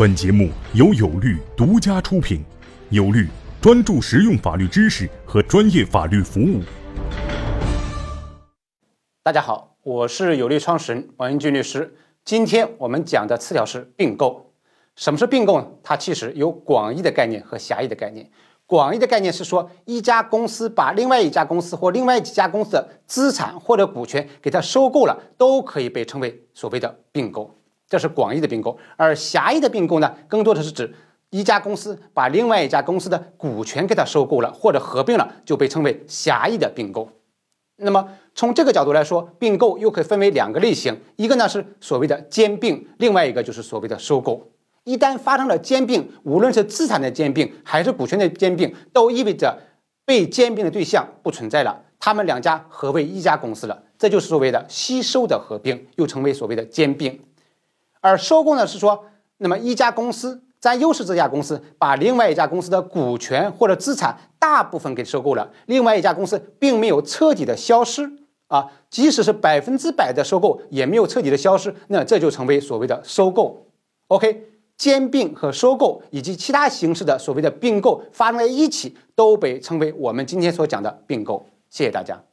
本节目由有律独家出品，有律专注实用法律知识和专业法律服务。大家好，我是有律创始人王英俊律师。今天我们讲的词条是并购。什么是并购呢？它其实有广义的概念和狭义的概念。广义的概念是说，一家公司把另外一家公司或另外几家公司的资产或者股权给它收购了，都可以被称为所谓的并购。这是广义的并购，而狭义的并购呢，更多的是指一家公司把另外一家公司的股权给它收购了或者合并了，就被称为狭义的并购。那么从这个角度来说，并购又可以分为两个类型，一个呢是所谓的兼并，另外一个就是所谓的收购。一旦发生了兼并，无论是资产的兼并还是股权的兼并，都意味着被兼并的对象不存在了，他们两家合为一家公司了，这就是所谓的吸收的合并，又称为所谓的兼并。而收购呢，是说，那么一家公司占优势这家公司把另外一家公司的股权或者资产大部分给收购了，另外一家公司并没有彻底的消失啊，即使是百分之百的收购也没有彻底的消失，那这就成为所谓的收购。OK，兼并和收购以及其他形式的所谓的并购发生在一起，都被称为我们今天所讲的并购。谢谢大家。